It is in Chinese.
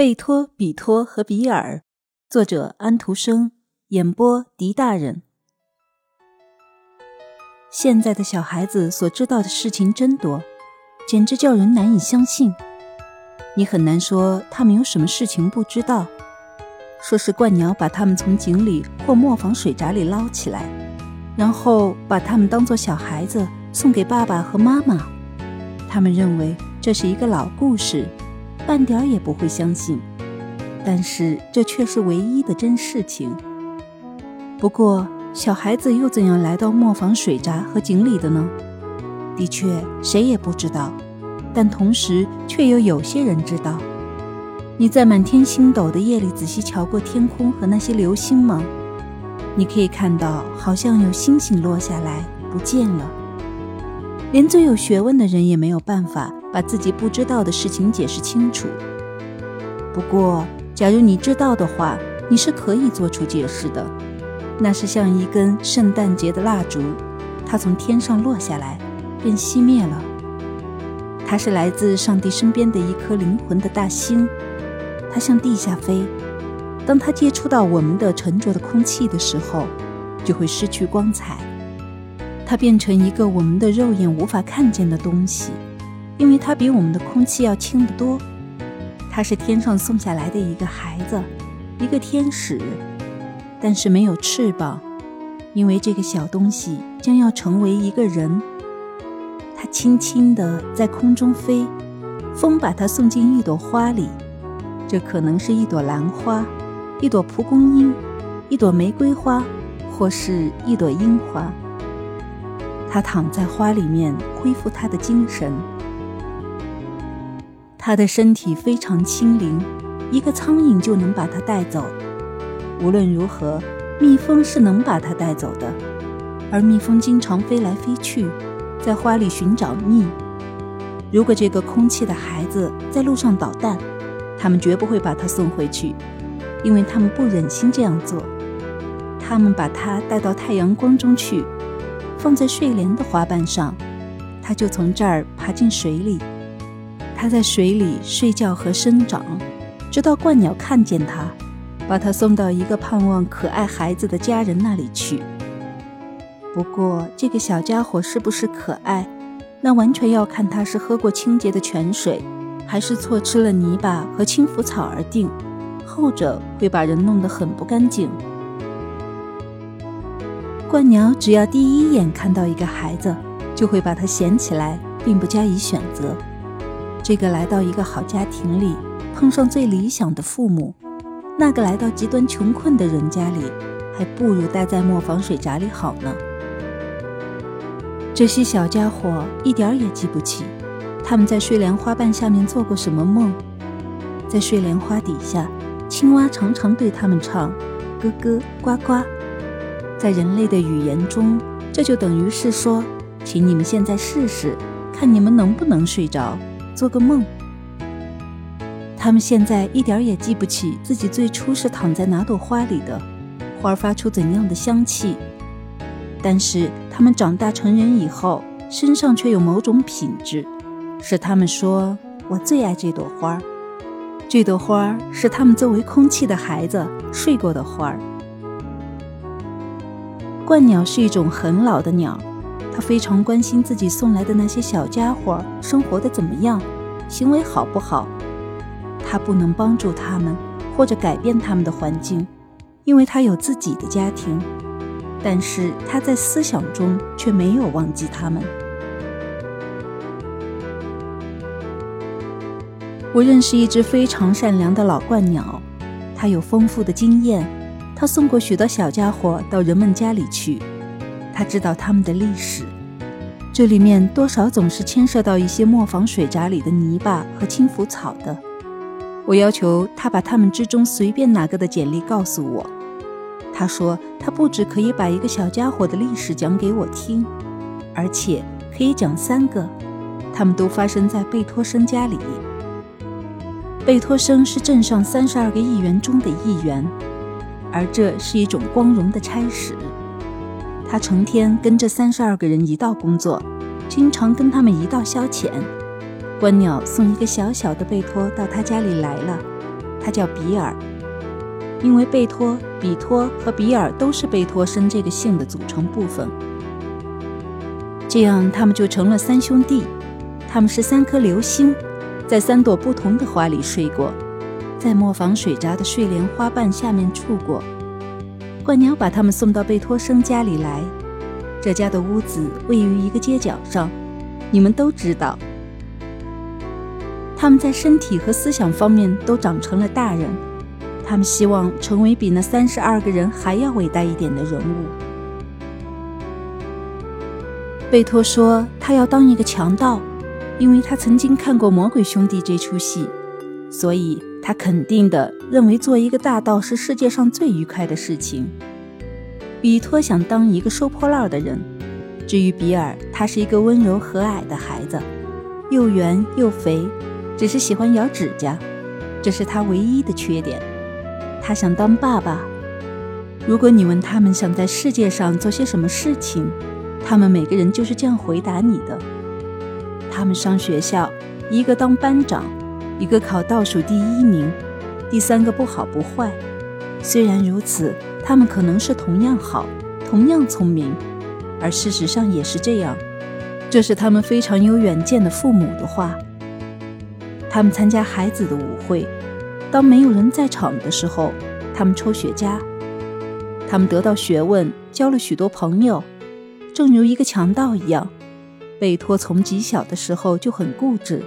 贝托、比托和比尔，作者安徒生，演播狄大人。现在的小孩子所知道的事情真多，简直叫人难以相信。你很难说他们有什么事情不知道。说是鹳鸟把他们从井里或磨坊水闸里捞起来，然后把他们当作小孩子送给爸爸和妈妈。他们认为这是一个老故事。半点也不会相信，但是这却是唯一的真事情。不过，小孩子又怎样来到磨坊水闸和井里的呢？的确，谁也不知道。但同时，却又有些人知道。你在满天星斗的夜里仔细瞧过天空和那些流星吗？你可以看到，好像有星星落下来不见了。连最有学问的人也没有办法。把自己不知道的事情解释清楚。不过，假如你知道的话，你是可以做出解释的。那是像一根圣诞节的蜡烛，它从天上落下来，便熄灭了。它是来自上帝身边的一颗灵魂的大星，它向地下飞。当它接触到我们的沉着的空气的时候，就会失去光彩，它变成一个我们的肉眼无法看见的东西。因为它比我们的空气要轻得多，它是天上送下来的一个孩子，一个天使，但是没有翅膀，因为这个小东西将要成为一个人。它轻轻地在空中飞，风把它送进一朵花里，这可能是一朵兰花，一朵蒲公英，一朵玫瑰花，或是一朵樱花。它躺在花里面，恢复它的精神。他的身体非常轻灵，一个苍蝇就能把它带走。无论如何，蜜蜂是能把它带走的，而蜜蜂经常飞来飞去，在花里寻找蜜。如果这个空气的孩子在路上捣蛋，他们绝不会把它送回去，因为他们不忍心这样做。他们把它带到太阳光中去，放在睡莲的花瓣上，它就从这儿爬进水里。它在水里睡觉和生长，直到鹳鸟看见它，把它送到一个盼望可爱孩子的家人那里去。不过，这个小家伙是不是可爱，那完全要看他是喝过清洁的泉水，还是错吃了泥巴和青浮草而定。后者会把人弄得很不干净。鹳鸟只要第一眼看到一个孩子，就会把它捡起来，并不加以选择。这个来到一个好家庭里，碰上最理想的父母；那个来到极端穷困的人家里，还不如待在磨坊水闸里好呢。这些小家伙一点儿也记不起，他们在睡莲花瓣下面做过什么梦。在睡莲花底下，青蛙常常对他们唱“咯咯呱呱”。在人类的语言中，这就等于是说：“请你们现在试试，看你们能不能睡着。”做个梦，他们现在一点也记不起自己最初是躺在哪朵花里的，花发出怎样的香气。但是他们长大成人以后，身上却有某种品质，使他们说：“我最爱这朵花。”这朵花是他们作为空气的孩子睡过的花儿。鹳鸟是一种很老的鸟。他非常关心自己送来的那些小家伙生活的怎么样，行为好不好。他不能帮助他们或者改变他们的环境，因为他有自己的家庭。但是他在思想中却没有忘记他们。我认识一只非常善良的老鹳鸟，它有丰富的经验，它送过许多小家伙到人们家里去。他知道他们的历史，这里面多少总是牵涉到一些磨坊水闸里的泥巴和青浮草的。我要求他把他们之中随便哪个的简历告诉我。他说他不止可以把一个小家伙的历史讲给我听，而且可以讲三个，他们都发生在贝托生家里。贝托生是镇上三十二个议员中的一员，而这是一种光荣的差使。他成天跟这三十二个人一道工作，经常跟他们一道消遣。观鸟送一个小小的贝托到他家里来了，他叫比尔，因为贝托、比托和比尔都是贝托生这个姓的组成部分。这样，他们就成了三兄弟。他们是三颗流星，在三朵不同的花里睡过，在磨坊水闸的睡莲花瓣下面住过。鹳鸟把他们送到贝托生家里来。这家的屋子位于一个街角上，你们都知道。他们在身体和思想方面都长成了大人，他们希望成为比那三十二个人还要伟大一点的人物。贝托说：“他要当一个强盗，因为他曾经看过《魔鬼兄弟》这出戏，所以他肯定的认为做一个大盗是世界上最愉快的事情。”比托想当一个收破烂的人。至于比尔，他是一个温柔和蔼的孩子，又圆又肥，只是喜欢咬指甲，这是他唯一的缺点。他想当爸爸。如果你问他们想在世界上做些什么事情，他们每个人就是这样回答你的。他们上学校，一个当班长，一个考倒数第一名，第三个不好不坏。虽然如此，他们可能是同样好，同样聪明，而事实上也是这样。这是他们非常有远见的父母的话。他们参加孩子的舞会，当没有人在场的时候，他们抽雪茄。他们得到学问，交了许多朋友。正如一个强盗一样，贝托从极小的时候就很固执。